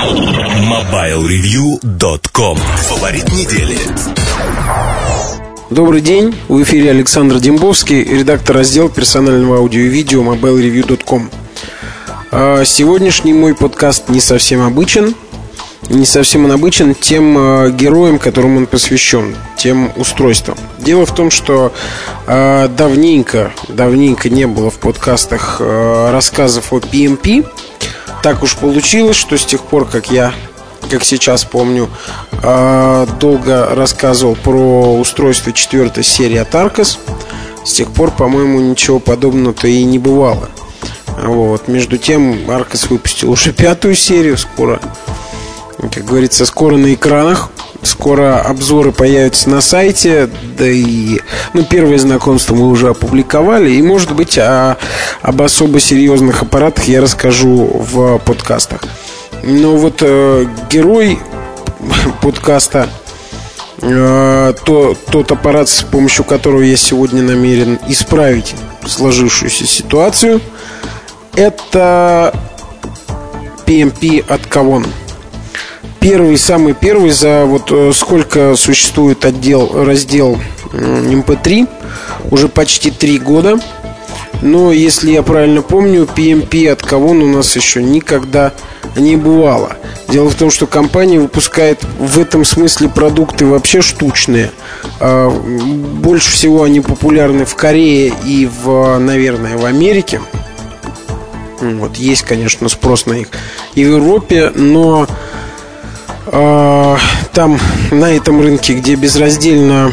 MobileReview.com Фаворит недели. Добрый день, в эфире Александр Дембовский, редактор раздела персонального аудио и видео MobileReview.com а, Сегодняшний мой подкаст не совсем обычен. Не совсем он обычен тем а, героям, которым он посвящен Тем устройствам Дело в том, что э, давненько, давненько не было в подкастах рассказов о PMP Так уж получилось, что с тех пор, как я как сейчас помню, а, долго рассказывал про устройство четвертой серии от Arcos. С тех пор, по-моему, ничего подобного-то и не бывало. Вот. Между тем, Arcos выпустил уже пятую серию скоро. Как говорится, скоро на экранах. Скоро обзоры появятся на сайте, да и ну, первое знакомство мы уже опубликовали, и, может быть, о, об особо серьезных аппаратах я расскажу в подкастах. Но вот э, герой подкаста э, то, тот аппарат, с помощью которого я сегодня намерен исправить сложившуюся ситуацию, это PMP от Kavon. Первый, самый первый за вот э, сколько существует отдел, раздел MP3, уже почти три года. Но если я правильно помню, PMP от Kavon у нас еще никогда не бывало. Дело в том, что компания выпускает в этом смысле продукты вообще штучные. А, больше всего они популярны в Корее и, в, наверное, в Америке. Вот, есть, конечно, спрос на них и в Европе, но там, на этом рынке, где безраздельно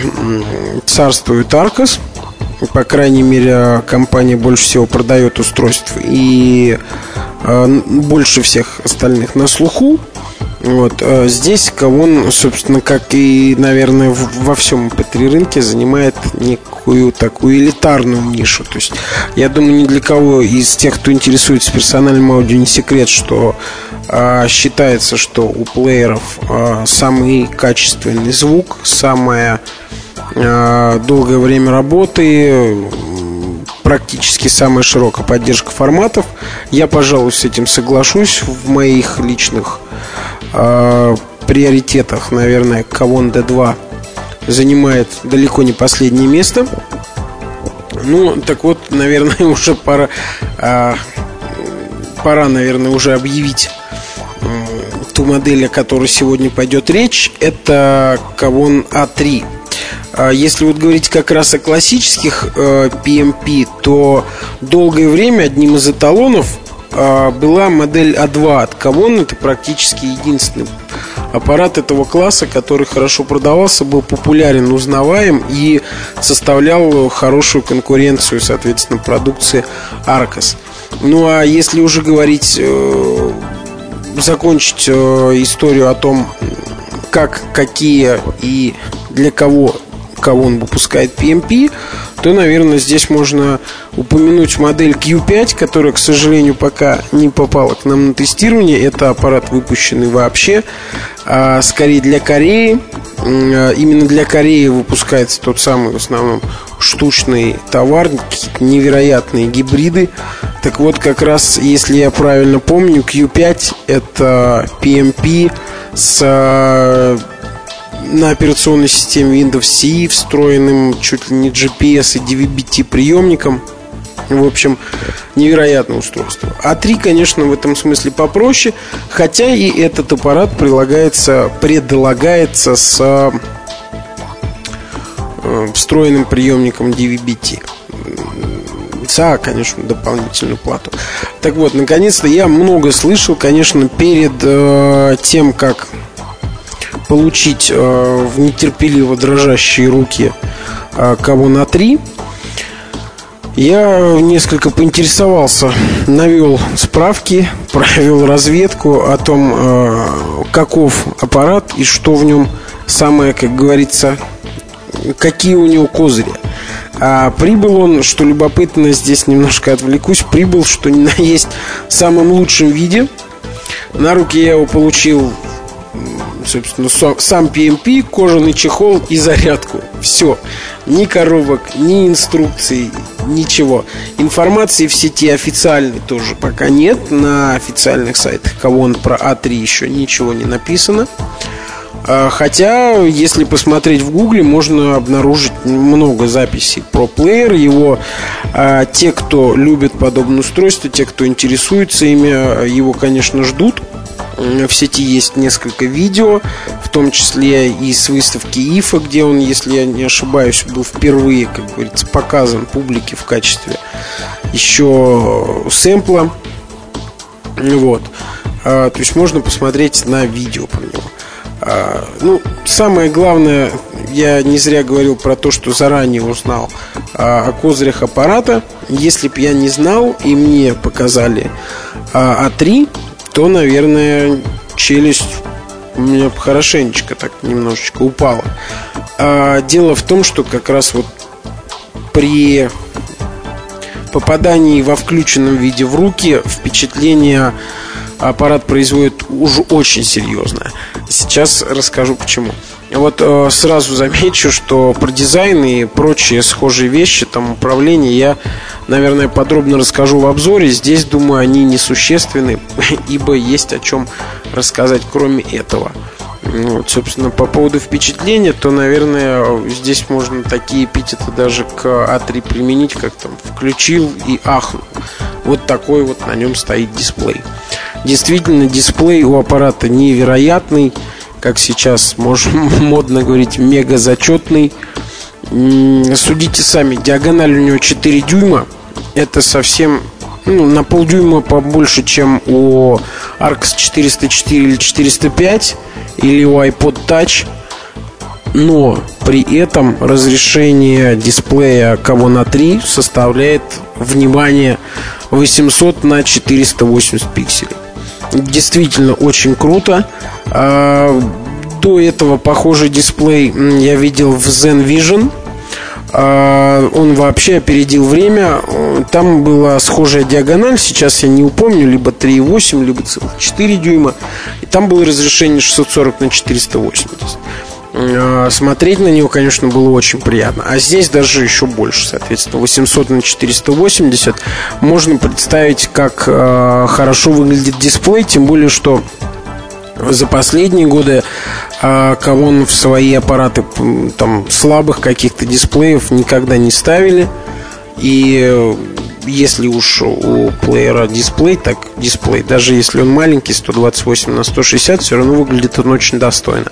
царствует Аркос, по крайней мере, компания больше всего продает устройств и Э, больше всех остальных на слуху. Вот. Э, здесь Кавон, собственно, как и, наверное, во всем MP3 рынке, занимает некую такую элитарную нишу. То есть, я думаю, ни для кого из тех, кто интересуется персональным аудио, не секрет, что а, считается, что у плееров а, самый качественный звук, самое а, долгое время работы, практически самая широкая поддержка форматов. Я, пожалуй, с этим соглашусь в моих личных приоритетах. Наверное, Kavon D2 занимает далеко не последнее место. Ну, так вот, наверное, уже пора, пора, наверное, уже объявить ту модель, о которой сегодня пойдет речь. Это Kavon A3. А если вот говорить как раз о классических э, PMP, то долгое время одним из эталонов э, была модель А2 от Kavon. Это практически единственный аппарат этого класса, который хорошо продавался, был популярен, узнаваем и составлял хорошую конкуренцию, соответственно, продукции Arcos. Ну а если уже говорить, э, закончить э, историю о том, как, какие и для кого кого он выпускает PMP, то, наверное, здесь можно упомянуть модель Q5, которая, к сожалению, пока не попала к нам на тестирование. Это аппарат, выпущенный вообще а, скорее для Кореи. Именно для Кореи выпускается тот самый, в основном, штучный товар, какие-то невероятные гибриды. Так вот, как раз, если я правильно помню, Q5 это PMP с на операционной системе Windows CE, встроенным чуть ли не GPS и DVB-T приемником. В общем, невероятное устройство. А3, конечно, в этом смысле попроще, хотя и этот аппарат прилагается, предлагается с э, встроенным приемником DVB-T за, конечно, дополнительную плату. Так вот, наконец-то я много слышал, конечно, перед э, тем, как получить э, в нетерпеливо дрожащие руки э, кого на три, я несколько поинтересовался, навел справки, провел разведку о том, э, каков аппарат и что в нем самое, как говорится, какие у него козыри. А прибыл он, что любопытно, здесь немножко отвлекусь, прибыл, что ни на есть в самом лучшем виде. На руки я его получил собственно, сам PMP, кожаный чехол и зарядку. Все. Ни коробок, ни инструкций, ничего. Информации в сети официальной тоже пока нет. На официальных сайтах кого он про А3 еще ничего не написано. А, хотя, если посмотреть в Гугле, можно обнаружить много записей про плеер. Его а, те, кто любит подобное устройство, те, кто интересуется ими, его, конечно, ждут. В сети есть несколько видео, в том числе и с выставки ИФА, где он, если я не ошибаюсь, был впервые, как говорится, показан публике в качестве еще сэмпла. Вот. А, то есть можно посмотреть на видео про него. А, ну, самое главное, я не зря говорил про то, что заранее узнал а, о козырях аппарата. Если бы я не знал и мне показали А3, то, наверное, челюсть у меня хорошенечко так немножечко упала. А дело в том, что как раз вот при попадании во включенном виде в руки впечатление аппарат производит уже очень серьезное. Сейчас расскажу почему. Вот э, сразу замечу, что про дизайн и прочие схожие вещи, там управление я, наверное, подробно расскажу в обзоре. Здесь, думаю, они несущественны, ибо есть о чем рассказать кроме этого. Вот, собственно, по поводу впечатления, то, наверное, здесь можно такие эпитеты даже к А3 применить, как там включил и ахнул. Вот такой вот на нем стоит дисплей. Действительно, дисплей у аппарата невероятный, как сейчас можно модно говорить, мега зачетный. Судите сами, диагональ у него 4 дюйма. Это совсем ну, на полдюйма побольше, чем у ARX 404 или 405 или у iPod Touch. Но при этом разрешение дисплея кого на 3 составляет, внимание, 800 на 480 пикселей. Действительно очень круто. А, до этого похожий дисплей я видел в Zen Vision. А, он вообще опередил время. Там была схожая диагональ. Сейчас я не упомню, либо 3,8, либо 4 дюйма. И там было разрешение 640 на 480. А, смотреть на него, конечно, было очень приятно. А здесь даже еще больше, соответственно, 800 на 480. Можно представить, как э, хорошо выглядит дисплей, тем более, что за последние годы а кого он в свои аппараты там слабых каких-то дисплеев никогда не ставили. И если уж у плеера дисплей, так дисплей, даже если он маленький, 128 на 160, все равно выглядит он очень достойно.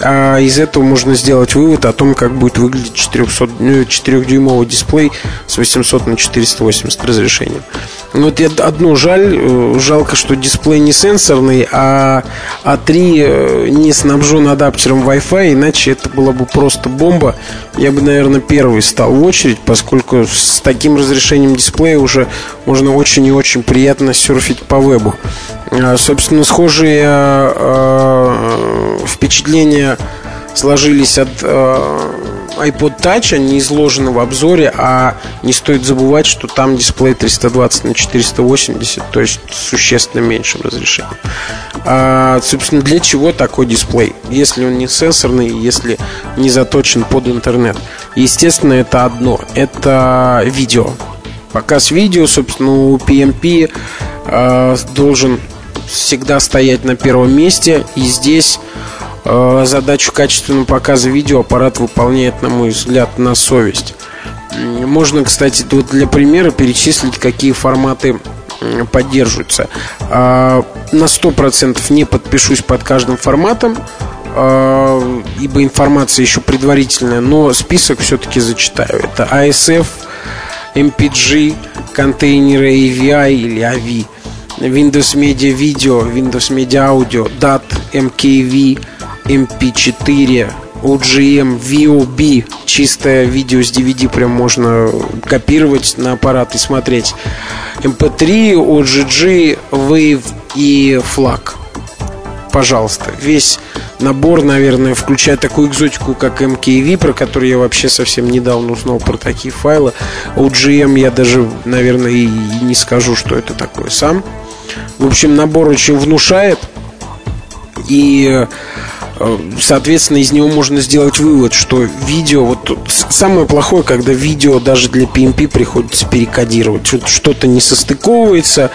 А из этого можно сделать вывод о том, как будет выглядеть 400, 4-дюймовый дисплей с 800 на 480 разрешением. Ну, вот одно жаль, э, жалко, что дисплей не сенсорный, а А3 э, не снабжен адаптером Wi-Fi, иначе это была бы просто бомба. Я бы, наверное, первый стал в очередь, поскольку с таким разрешением дисплея уже можно очень и очень приятно серфить по вебу. А, собственно, схожие э, впечатления сложились от iPod Touch, они изложены в обзоре, а не стоит забывать, что там дисплей 320 на 480, то есть существенно меньшим разрешением. А, собственно, для чего такой дисплей? Если он не сенсорный, если не заточен под интернет. Естественно, это одно. Это видео. Показ видео, собственно, у PMP а, должен всегда стоять на первом месте. И здесь Э, задачу качественного показа видео аппарат выполняет, на мой взгляд, на совесть. Можно, кстати, тут для примера перечислить, какие форматы поддерживаются. А, на 100% не подпишусь под каждым форматом, а, ибо информация еще предварительная, но список все-таки зачитаю. Это ASF, MPG, контейнеры AVI или AVI, Windows Media Video, Windows Media Audio, DAT, MKV, MP4, OGM, VOB, чистое видео с DVD прям можно копировать на аппарат и смотреть. MP3, OGG, Wave и Flag. Пожалуйста, весь набор, наверное, включая такую экзотику, как MKV, про который я вообще совсем недавно узнал про такие файлы. OGM я даже, наверное, и не скажу, что это такое сам. В общем, набор очень внушает. И Э, соответственно, из него можно сделать вывод, что видео, вот самое плохое, когда видео даже для PMP приходится перекодировать. Что-то не состыковывается,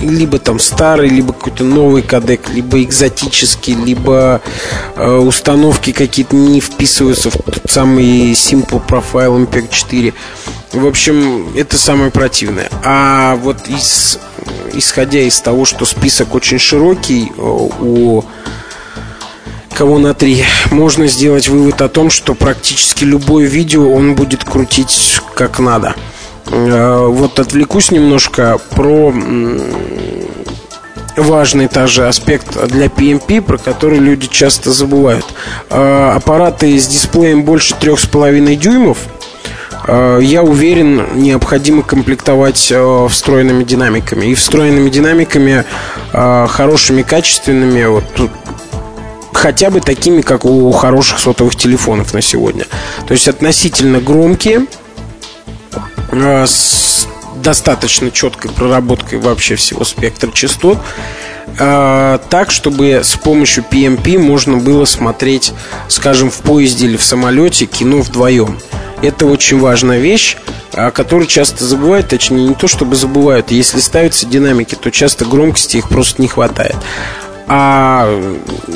либо там старый, либо какой-то новый кодек, либо экзотический, либо э, установки какие-то не вписываются в тот самый Simple Profile MPEG-4. В общем, это самое противное. А вот из, исходя из того, что список очень широкий э, у кого на три, можно сделать вывод о том, что практически любое видео он будет крутить как надо. Э, вот отвлекусь немножко про важный также аспект для PMP, про который люди часто забывают. Э, аппараты с дисплеем больше 3,5 дюймов э, я уверен, необходимо комплектовать встроенными динамиками. И встроенными динамиками хорошими, качественными, вот хотя бы такими, как у хороших сотовых телефонов на сегодня. То есть относительно громкие, с достаточно четкой проработкой вообще всего спектра частот, э, так, чтобы с помощью PMP можно было смотреть, скажем, в поезде или в самолете кино вдвоем. Это очень важная вещь, о которой часто забывают, точнее не то чтобы забывают, если ставятся динамики, то часто громкости их просто не хватает а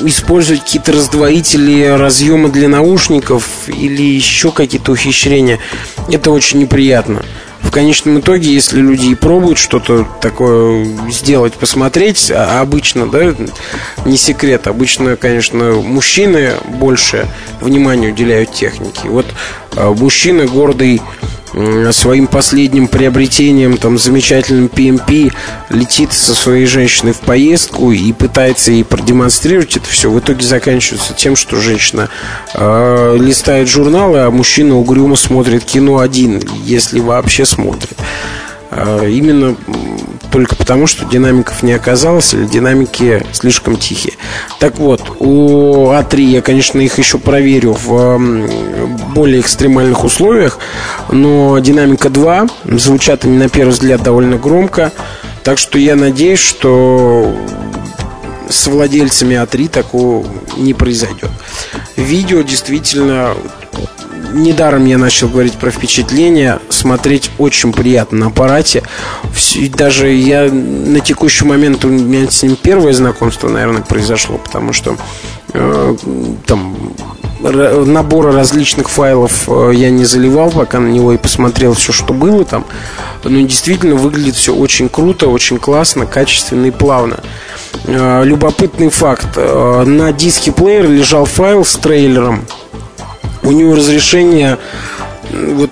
использовать какие-то раздвоители, разъемы для наушников или еще какие-то ухищрения, это очень неприятно. В конечном итоге, если люди и пробуют что-то такое сделать, посмотреть, а обычно, да, не секрет, обычно, конечно, мужчины больше внимания уделяют технике. Вот а, мужчина гордый своим последним приобретением, там, замечательным PMP, летит со своей женщиной в поездку и пытается ей продемонстрировать это все. В итоге заканчивается тем, что женщина э, листает журналы, а мужчина угрюмо смотрит кино один, если вообще смотрит. Э, именно только потому, что динамиков не оказалось или динамики слишком тихие. Так вот, у А3 я, конечно, их еще проверю в более экстремальных условиях, но динамика 2 звучат они на первый взгляд довольно громко, так что я надеюсь, что с владельцами А3 такого не произойдет. Видео действительно недаром я начал говорить про впечатление. Смотреть очень приятно на аппарате. Даже я на текущий момент у меня с ним первое знакомство, наверное, произошло, потому что э, там набора различных файлов э, я не заливал, пока на него и посмотрел все, что было там. Но действительно выглядит все очень круто, очень классно, качественно и плавно. Э, любопытный факт. Э, на диске плеер лежал файл с трейлером у него разрешение вот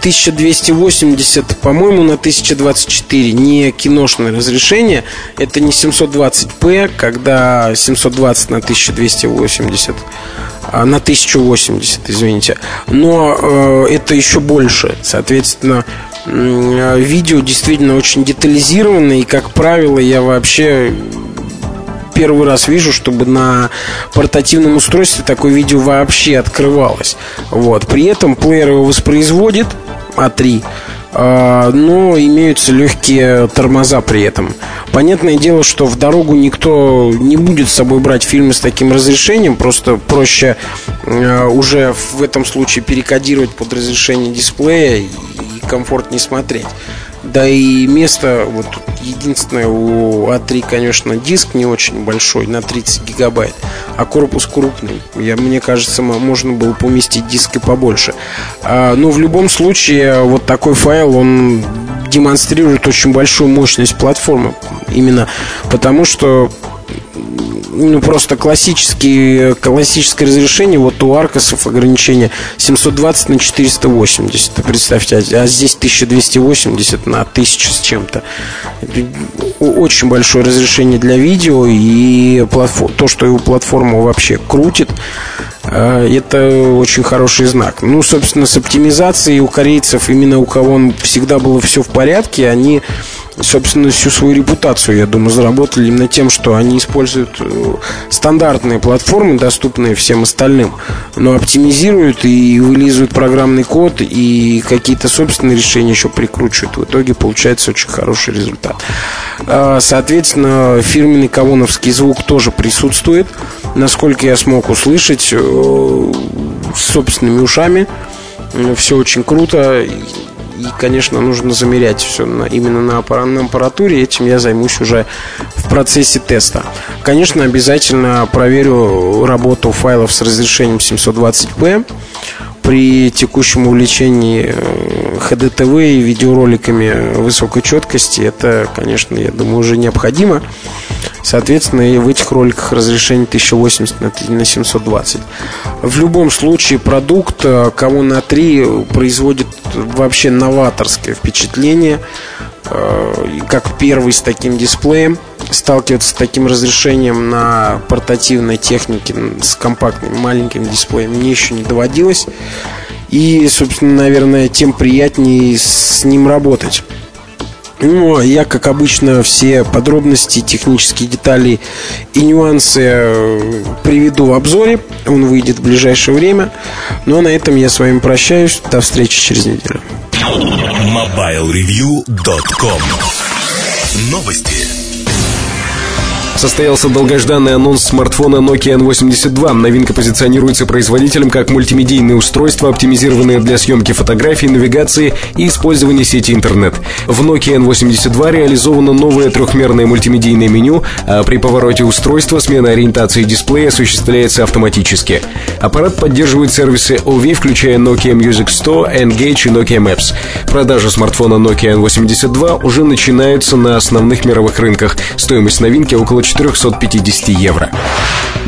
1280, по-моему, на 1024, не киношное разрешение. Это не 720p, когда 720 на 1280, а на 1080, извините. Но э, это еще больше. Соответственно, э, видео действительно очень детализированное, и, как правило, я вообще первый раз вижу, чтобы на портативном устройстве такое видео вообще открывалось. Вот. При этом плеер его воспроизводит А3, а, но имеются легкие тормоза при этом. Понятное дело, что в дорогу никто не будет с собой брать фильмы с таким разрешением, просто проще а, уже в этом случае перекодировать под разрешение дисплея и комфортнее смотреть. Да и место, вот единственное, у А3, конечно, диск не очень большой, на 30 гигабайт, а корпус крупный. Я, мне кажется, можно было поместить диск и побольше. А, но в любом случае, вот такой файл, он демонстрирует очень большую мощность платформы. Именно потому, что ну, просто классические, классическое разрешение, вот у Аркасов ограничение 720 на 480, представьте, а, а здесь 1280 на 1000 с чем-то. Очень большое разрешение для видео, и платформ, то, что его платформа вообще крутит, э, это очень хороший знак. Ну, собственно, с оптимизацией у корейцев, именно у кого всегда было все в порядке, они собственно, всю свою репутацию, я думаю, заработали именно тем, что они используют э, стандартные платформы, доступные всем остальным, но оптимизируют и вылизывают программный код и какие-то собственные решения еще прикручивают. В итоге получается очень хороший результат. А, соответственно, фирменный кавоновский звук тоже присутствует. Насколько я смог услышать э, собственными ушами, все очень круто. И, конечно, нужно замерять все на, именно на аппаратуре. Этим я займусь уже в процессе теста. Конечно, обязательно проверю работу файлов с разрешением 720p при текущем увлечении HDTV э, и видеороликами высокой четкости это, конечно, я думаю, уже необходимо. Соответственно, и в этих роликах разрешение 1080 на 720. В любом случае, продукт э, кого на 3 производит вообще новаторское впечатление. Э, как первый с таким дисплеем сталкиваться с таким разрешением на портативной технике с компактным маленьким дисплеем мне еще не доводилось. И, собственно, наверное, тем приятнее с ним работать. Ну, а я, как обычно, все подробности, технические детали и нюансы э, приведу в обзоре. Он выйдет в ближайшее время. Ну, а на этом я с вами прощаюсь. До встречи через неделю. MobileReview.com Новости Состоялся долгожданный анонс смартфона Nokia N82. Новинка позиционируется производителем как мультимедийное устройство, оптимизированное для съемки фотографий, навигации и использования сети интернет. В Nokia N82 реализовано новое трехмерное мультимедийное меню, а при повороте устройства смена ориентации дисплея осуществляется автоматически. Аппарат поддерживает сервисы OV, включая Nokia Music 100, Engage и Nokia Maps. Продажи смартфона Nokia N82 уже начинаются на основных мировых рынках. Стоимость новинки около 450 евро.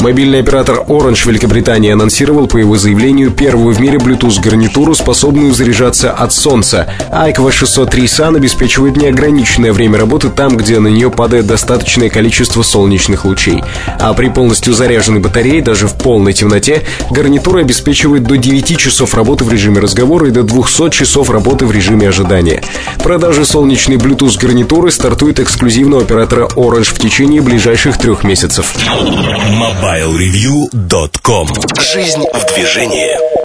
Мобильный оператор Orange Великобритании анонсировал по его заявлению первую в мире Bluetooth-гарнитуру, способную заряжаться от солнца. Айква 603 Sun обеспечивает неограниченное время работы там, где на нее падает достаточное количество солнечных лучей. А при полностью заряженной батарее, даже в полной темноте, гарнитура обеспечивает до 9 часов работы в режиме разговора и до 200 часов работы в режиме ожидания. Продажи солнечной Bluetooth-гарнитуры стартуют эксклюзивно оператора Orange в течение ближайших трех месяцев. MobileReview.com Жизнь в движении